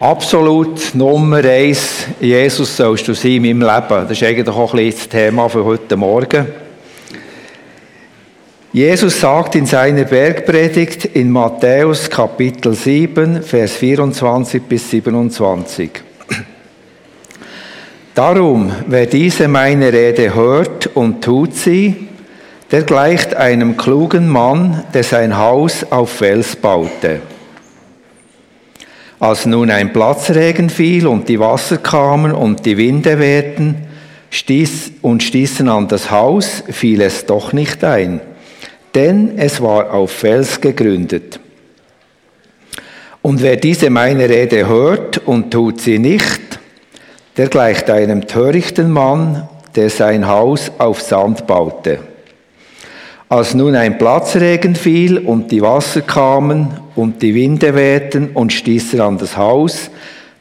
Absolut Nummer eins, Jesus sollst du sein in meinem Leben. Das ist eigentlich auch ein bisschen das Thema für heute Morgen. Jesus sagt in seiner Bergpredigt in Matthäus Kapitel 7, Vers 24 bis 27. Darum, wer diese meine Rede hört und tut sie, der gleicht einem klugen Mann, der sein Haus auf Fels baute. Als nun ein Platzregen fiel und die Wasser kamen und die Winde wehten stieß und stießen an das Haus, fiel es doch nicht ein, denn es war auf Fels gegründet. Und wer diese meine Rede hört und tut sie nicht, der gleicht einem törichten Mann, der sein Haus auf Sand baute. Als nun ein Platzregen fiel und die Wasser kamen und die Winde wehten und stießen an das Haus,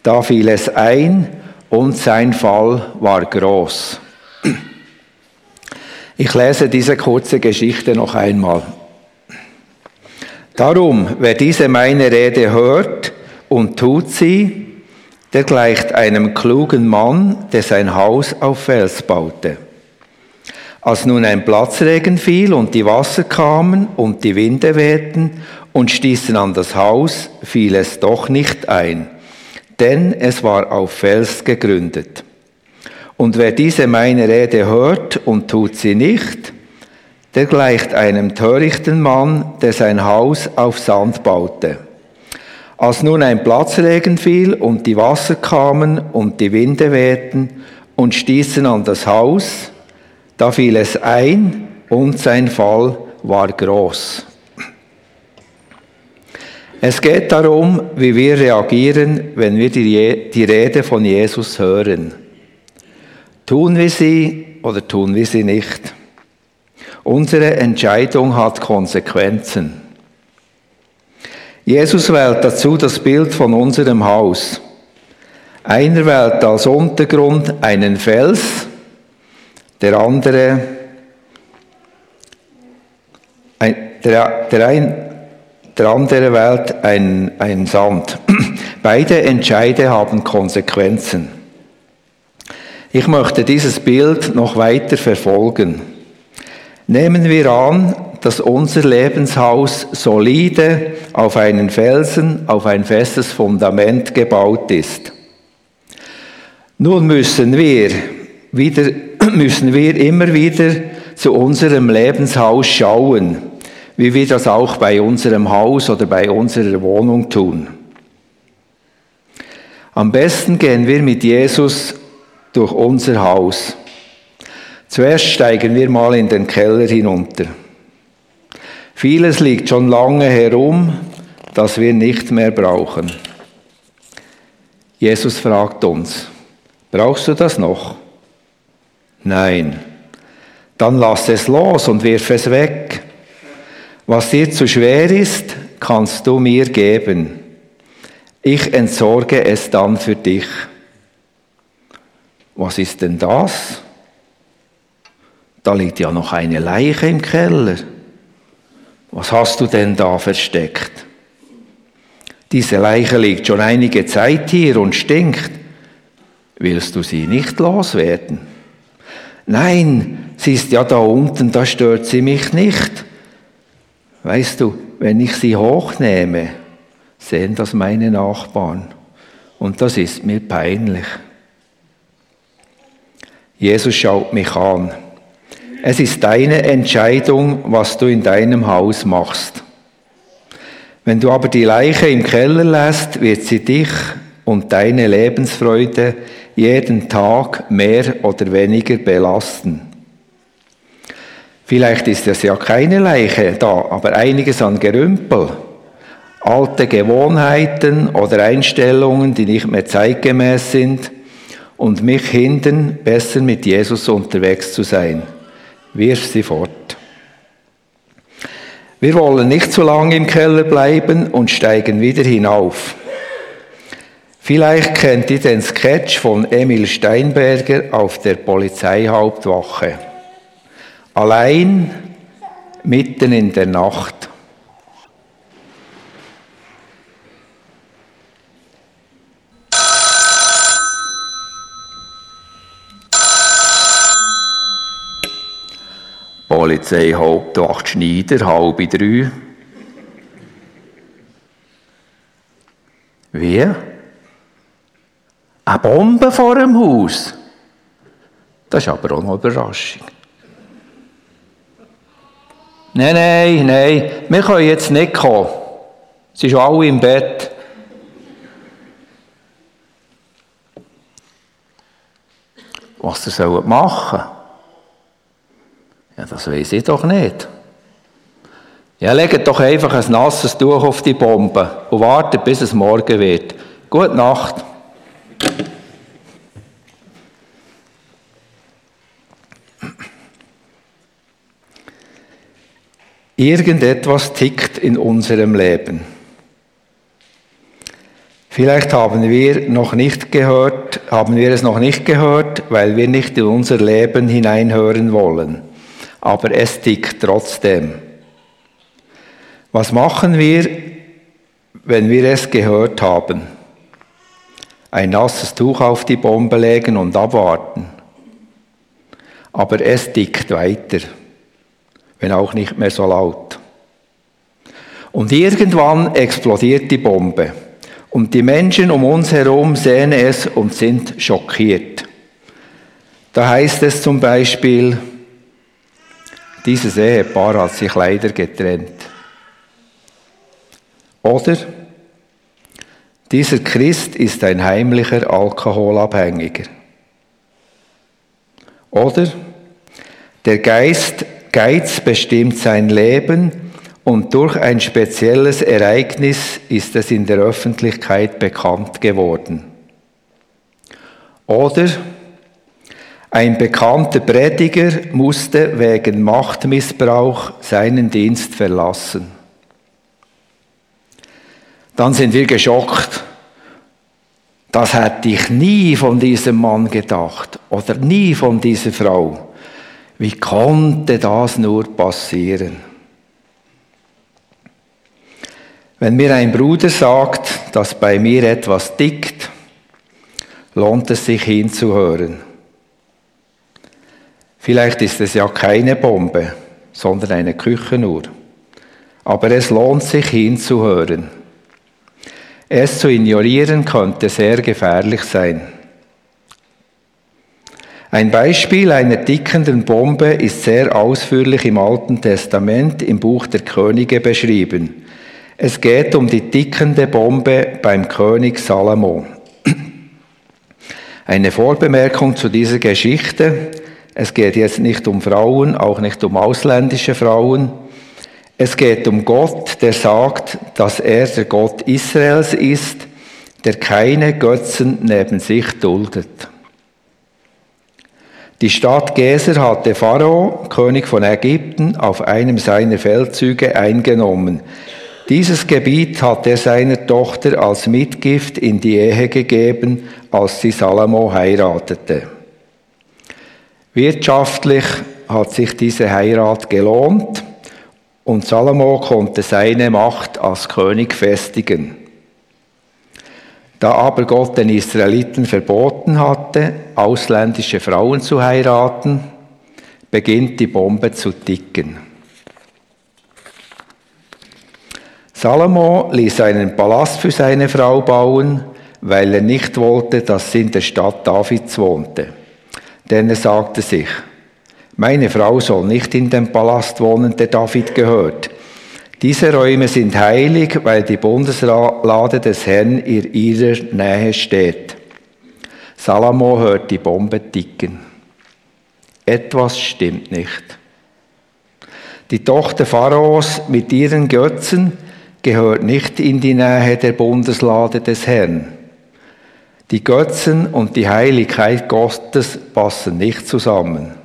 da fiel es ein und sein Fall war groß. Ich lese diese kurze Geschichte noch einmal. Darum, wer diese meine Rede hört und tut sie, der gleicht einem klugen Mann, der sein Haus auf Fels baute. Als nun ein Platzregen fiel und die Wasser kamen und die Winde wehten und stießen an das Haus, fiel es doch nicht ein, denn es war auf Fels gegründet. Und wer diese meine Rede hört und tut sie nicht, der gleicht einem törichten Mann, der sein Haus auf Sand baute. Als nun ein Platzregen fiel und die Wasser kamen und die Winde wehten und stießen an das Haus, da fiel es ein und sein Fall war groß. Es geht darum, wie wir reagieren, wenn wir die, die Rede von Jesus hören. Tun wir sie oder tun wir sie nicht? Unsere Entscheidung hat Konsequenzen. Jesus wählt dazu das Bild von unserem Haus. Einer wählt als Untergrund einen Fels, der andere, ein, der, der, ein, der andere wählt ein, ein Sand. Beide Entscheide haben Konsequenzen. Ich möchte dieses Bild noch weiter verfolgen. Nehmen wir an, dass unser Lebenshaus solide auf einen Felsen, auf ein festes Fundament gebaut ist. Nun müssen wir wieder müssen wir immer wieder zu unserem Lebenshaus schauen, wie wir das auch bei unserem Haus oder bei unserer Wohnung tun. Am besten gehen wir mit Jesus durch unser Haus. Zuerst steigen wir mal in den Keller hinunter. Vieles liegt schon lange herum, das wir nicht mehr brauchen. Jesus fragt uns, brauchst du das noch? Nein. Dann lass es los und wirf es weg. Was dir zu schwer ist, kannst du mir geben. Ich entsorge es dann für dich. Was ist denn das? Da liegt ja noch eine Leiche im Keller. Was hast du denn da versteckt? Diese Leiche liegt schon einige Zeit hier und stinkt. Willst du sie nicht loswerden? Nein, sie ist ja da unten, da stört sie mich nicht. Weißt du, wenn ich sie hochnehme, sehen das meine Nachbarn. Und das ist mir peinlich. Jesus schaut mich an. Es ist deine Entscheidung, was du in deinem Haus machst. Wenn du aber die Leiche im Keller lässt, wird sie dich und deine Lebensfreude jeden Tag mehr oder weniger belasten. Vielleicht ist es ja keine Leiche da, aber einiges an Gerümpel, alte Gewohnheiten oder Einstellungen, die nicht mehr zeitgemäß sind und mich hindern, besser mit Jesus unterwegs zu sein. Wirf sie fort. Wir wollen nicht zu lange im Keller bleiben und steigen wieder hinauf. Vielleicht kennt ihr den Sketch von Emil Steinberger auf der Polizeihauptwache. Allein mitten in der Nacht. Polizeihauptwacht Schneider, halb drei. Bombe vor dem Haus? Das ist aber auch noch eine Überraschung. Nein, nein, nein, wir können jetzt nicht kommen. Sie sind alle im Bett. Was sie machen sollen? Ja, das weiß ich doch nicht. Ja, legt doch einfach ein nasses Tuch auf die Bombe und wartet, bis es morgen wird. Gute Nacht. Irgendetwas tickt in unserem Leben. Vielleicht haben wir noch nicht gehört, haben wir es noch nicht gehört, weil wir nicht in unser Leben hineinhören wollen. Aber es tickt trotzdem. Was machen wir, wenn wir es gehört haben? Ein nasses Tuch auf die Bombe legen und abwarten. Aber es tickt weiter, wenn auch nicht mehr so laut. Und irgendwann explodiert die Bombe. Und die Menschen um uns herum sehen es und sind schockiert. Da heißt es zum Beispiel, dieses Ehepaar hat sich leider getrennt. Oder dieser Christ ist ein heimlicher Alkoholabhängiger. Oder der Geist, Geiz bestimmt sein Leben und durch ein spezielles Ereignis ist es in der Öffentlichkeit bekannt geworden. Oder ein bekannter Prediger musste wegen Machtmissbrauch seinen Dienst verlassen. Dann sind wir geschockt. Das hätte ich nie von diesem Mann gedacht oder nie von dieser Frau. Wie konnte das nur passieren? Wenn mir ein Bruder sagt, dass bei mir etwas tickt, lohnt es sich hinzuhören. Vielleicht ist es ja keine Bombe, sondern eine Küchenuhr. Aber es lohnt sich hinzuhören. Es zu ignorieren könnte sehr gefährlich sein. Ein Beispiel einer tickenden Bombe ist sehr ausführlich im Alten Testament im Buch der Könige beschrieben. Es geht um die tickende Bombe beim König Salomo. Eine Vorbemerkung zu dieser Geschichte. Es geht jetzt nicht um Frauen, auch nicht um ausländische Frauen. Es geht um Gott, der sagt, dass er der Gott Israels ist, der keine Götzen neben sich duldet. Die Stadt Geser hatte Pharao, König von Ägypten, auf einem seiner Feldzüge eingenommen. Dieses Gebiet hat er seiner Tochter als Mitgift in die Ehe gegeben, als sie Salomo heiratete. Wirtschaftlich hat sich diese Heirat gelohnt und Salomo konnte seine Macht als König festigen. Da aber Gott den Israeliten verboten hatte, ausländische Frauen zu heiraten, beginnt die Bombe zu ticken. Salomo ließ einen Palast für seine Frau bauen, weil er nicht wollte, dass sie in der Stadt Davids wohnte. Denn er sagte sich, meine Frau soll nicht in dem Palast wohnen, der David gehört. Diese Räume sind heilig, weil die Bundeslade des Herrn in ihrer Nähe steht. Salomo hört die Bombe ticken. Etwas stimmt nicht. Die Tochter Pharaos mit ihren Götzen gehört nicht in die Nähe der Bundeslade des Herrn. Die Götzen und die Heiligkeit Gottes passen nicht zusammen.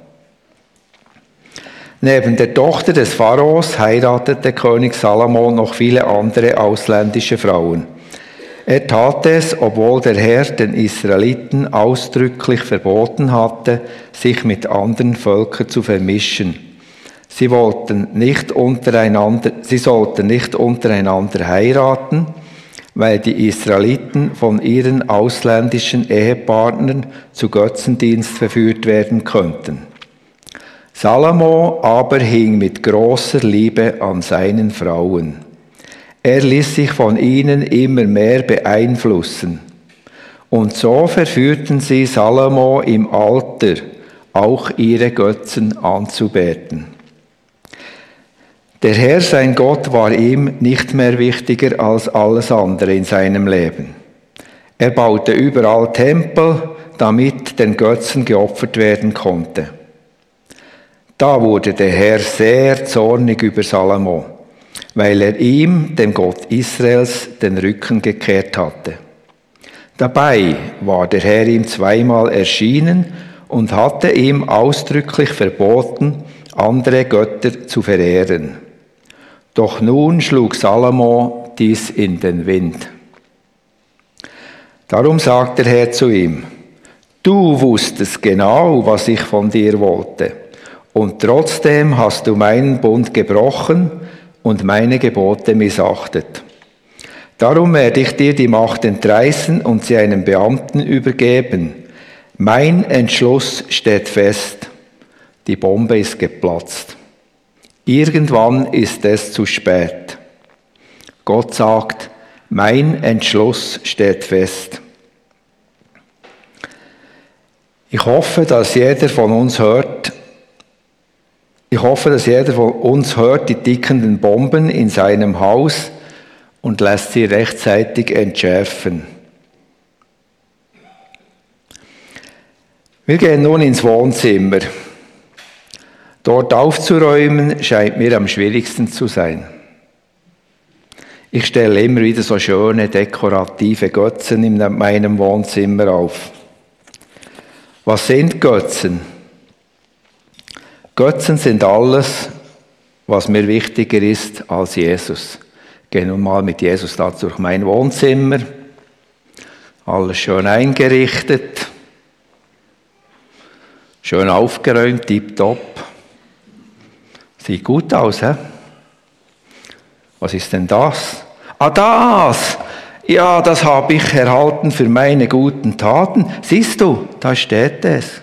Neben der Tochter des Pharaos heiratete König Salomo noch viele andere ausländische Frauen. Er tat es, obwohl der Herr den Israeliten ausdrücklich verboten hatte, sich mit anderen Völkern zu vermischen. Sie wollten nicht untereinander, sie sollten nicht untereinander heiraten, weil die Israeliten von ihren ausländischen Ehepartnern zu Götzendienst verführt werden könnten. Salomo aber hing mit großer Liebe an seinen Frauen. Er ließ sich von ihnen immer mehr beeinflussen. Und so verführten sie Salomo im Alter, auch ihre Götzen anzubeten. Der Herr, sein Gott, war ihm nicht mehr wichtiger als alles andere in seinem Leben. Er baute überall Tempel, damit den Götzen geopfert werden konnte. Da wurde der Herr sehr zornig über Salomo, weil er ihm, dem Gott Israels, den Rücken gekehrt hatte. Dabei war der Herr ihm zweimal erschienen und hatte ihm ausdrücklich verboten, andere Götter zu verehren. Doch nun schlug Salomo dies in den Wind. Darum sagt der Herr zu ihm, du wusstest genau, was ich von dir wollte, und trotzdem hast du meinen Bund gebrochen und meine Gebote missachtet. Darum werde ich dir die Macht entreißen und sie einem Beamten übergeben. Mein Entschluss steht fest. Die Bombe ist geplatzt. Irgendwann ist es zu spät. Gott sagt, mein Entschluss steht fest. Ich hoffe, dass jeder von uns hört, ich hoffe, dass jeder von uns hört die tickenden Bomben in seinem Haus und lässt sie rechtzeitig entschärfen. Wir gehen nun ins Wohnzimmer. Dort aufzuräumen scheint mir am schwierigsten zu sein. Ich stelle immer wieder so schöne dekorative Götzen in meinem Wohnzimmer auf. Was sind Götzen? Götzen sind alles, was mir wichtiger ist als Jesus. Ich gehe nun mal mit Jesus da durch mein Wohnzimmer. Alles schön eingerichtet. Schön aufgeräumt, tipptopp. Sieht gut aus, hä? Was ist denn das? Ah, das! Ja, das habe ich erhalten für meine guten Taten. Siehst du, da steht es.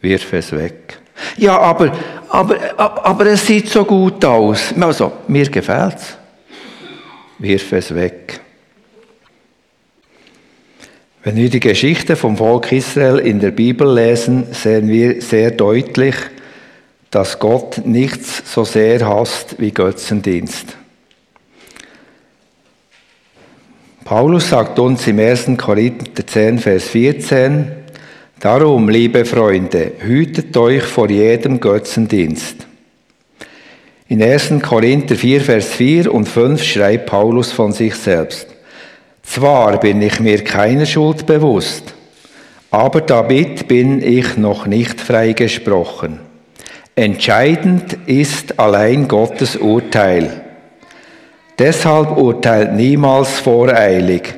Wirf es weg. Ja, aber, aber, aber es sieht so gut aus. Also, mir gefällt's. Wirf es weg. Wenn wir die Geschichte vom Volk Israel in der Bibel lesen, sehen wir sehr deutlich, dass Gott nichts so sehr hasst wie Götzendienst. Paulus sagt uns im 1. Korinther 10, Vers 14, Darum, liebe Freunde, hütet euch vor jedem Götzendienst. In 1. Korinther 4, Vers 4 und 5 schreibt Paulus von sich selbst, Zwar bin ich mir keiner Schuld bewusst, aber damit bin ich noch nicht freigesprochen. Entscheidend ist allein Gottes Urteil. Deshalb urteilt niemals voreilig.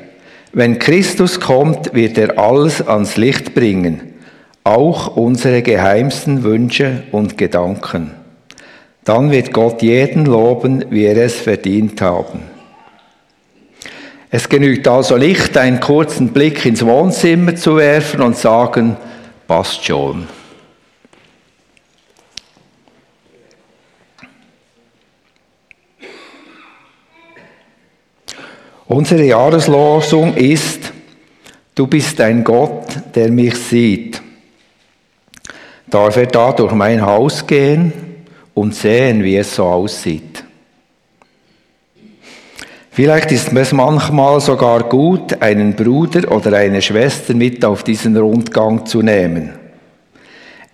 Wenn Christus kommt, wird er alles ans Licht bringen, auch unsere geheimsten Wünsche und Gedanken. Dann wird Gott jeden loben, wie er es verdient haben. Es genügt also nicht, einen kurzen Blick ins Wohnzimmer zu werfen und sagen, passt schon. Unsere Jahreslosung ist, du bist ein Gott, der mich sieht. Darf er da durch mein Haus gehen und sehen, wie es so aussieht? Vielleicht ist es manchmal sogar gut, einen Bruder oder eine Schwester mit auf diesen Rundgang zu nehmen.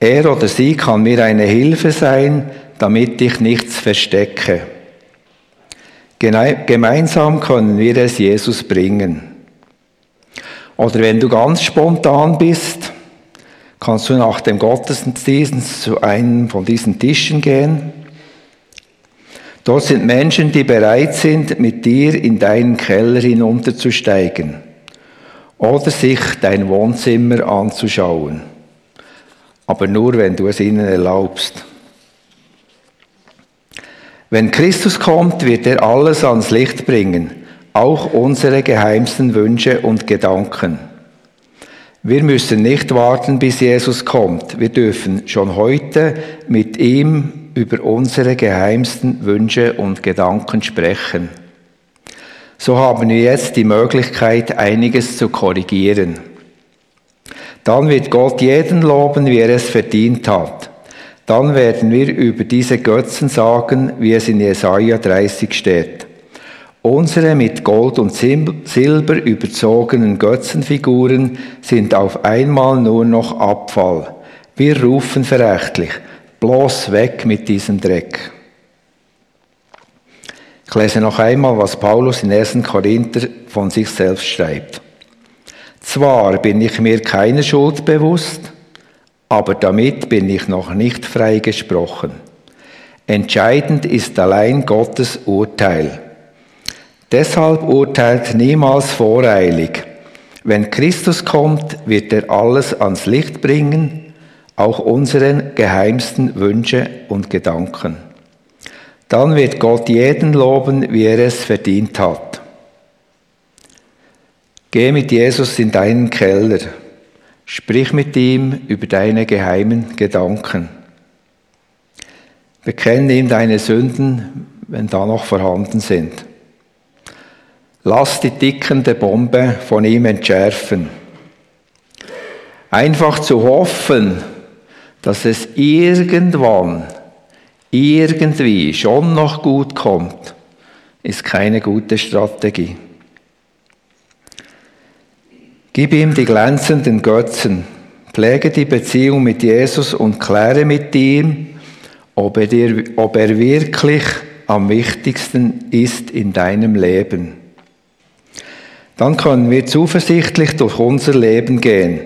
Er oder sie kann mir eine Hilfe sein, damit ich nichts verstecke. Gemeinsam können wir es Jesus bringen. Oder wenn du ganz spontan bist, kannst du nach dem Gottesdienst zu einem von diesen Tischen gehen. Dort sind Menschen, die bereit sind, mit dir in deinen Keller hinunterzusteigen oder sich dein Wohnzimmer anzuschauen. Aber nur, wenn du es ihnen erlaubst. Wenn Christus kommt, wird er alles ans Licht bringen, auch unsere geheimsten Wünsche und Gedanken. Wir müssen nicht warten, bis Jesus kommt. Wir dürfen schon heute mit ihm über unsere geheimsten Wünsche und Gedanken sprechen. So haben wir jetzt die Möglichkeit, einiges zu korrigieren. Dann wird Gott jeden loben, wie er es verdient hat. Dann werden wir über diese Götzen sagen, wie es in Jesaja 30 steht. Unsere mit Gold und Silber überzogenen Götzenfiguren sind auf einmal nur noch Abfall. Wir rufen verächtlich, bloß weg mit diesem Dreck. Ich lese noch einmal, was Paulus in 1. Korinther von sich selbst schreibt. Zwar bin ich mir keine Schuld bewusst, aber damit bin ich noch nicht freigesprochen. Entscheidend ist allein Gottes Urteil. Deshalb urteilt niemals voreilig. Wenn Christus kommt, wird er alles ans Licht bringen, auch unseren geheimsten Wünsche und Gedanken. Dann wird Gott jeden loben, wie er es verdient hat. Geh mit Jesus in deinen Keller. Sprich mit ihm über deine geheimen Gedanken. Bekenne ihm deine Sünden, wenn da noch vorhanden sind. Lass die tickende Bombe von ihm entschärfen. Einfach zu hoffen, dass es irgendwann, irgendwie schon noch gut kommt, ist keine gute Strategie. Gib ihm die glänzenden Götzen, pflege die Beziehung mit Jesus und kläre mit ihm, ob er, dir, ob er wirklich am wichtigsten ist in deinem Leben. Dann können wir zuversichtlich durch unser Leben gehen.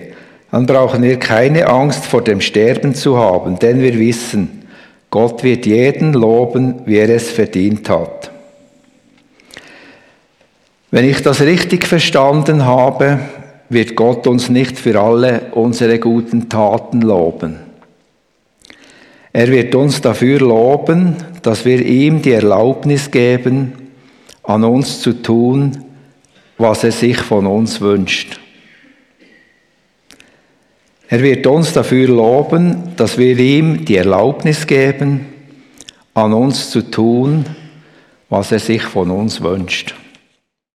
Dann brauchen wir keine Angst vor dem Sterben zu haben, denn wir wissen, Gott wird jeden loben, wie er es verdient hat. Wenn ich das richtig verstanden habe, wird Gott uns nicht für alle unsere guten Taten loben. Er wird uns dafür loben, dass wir ihm die Erlaubnis geben, an uns zu tun, was er sich von uns wünscht. Er wird uns dafür loben, dass wir ihm die Erlaubnis geben, an uns zu tun, was er sich von uns wünscht.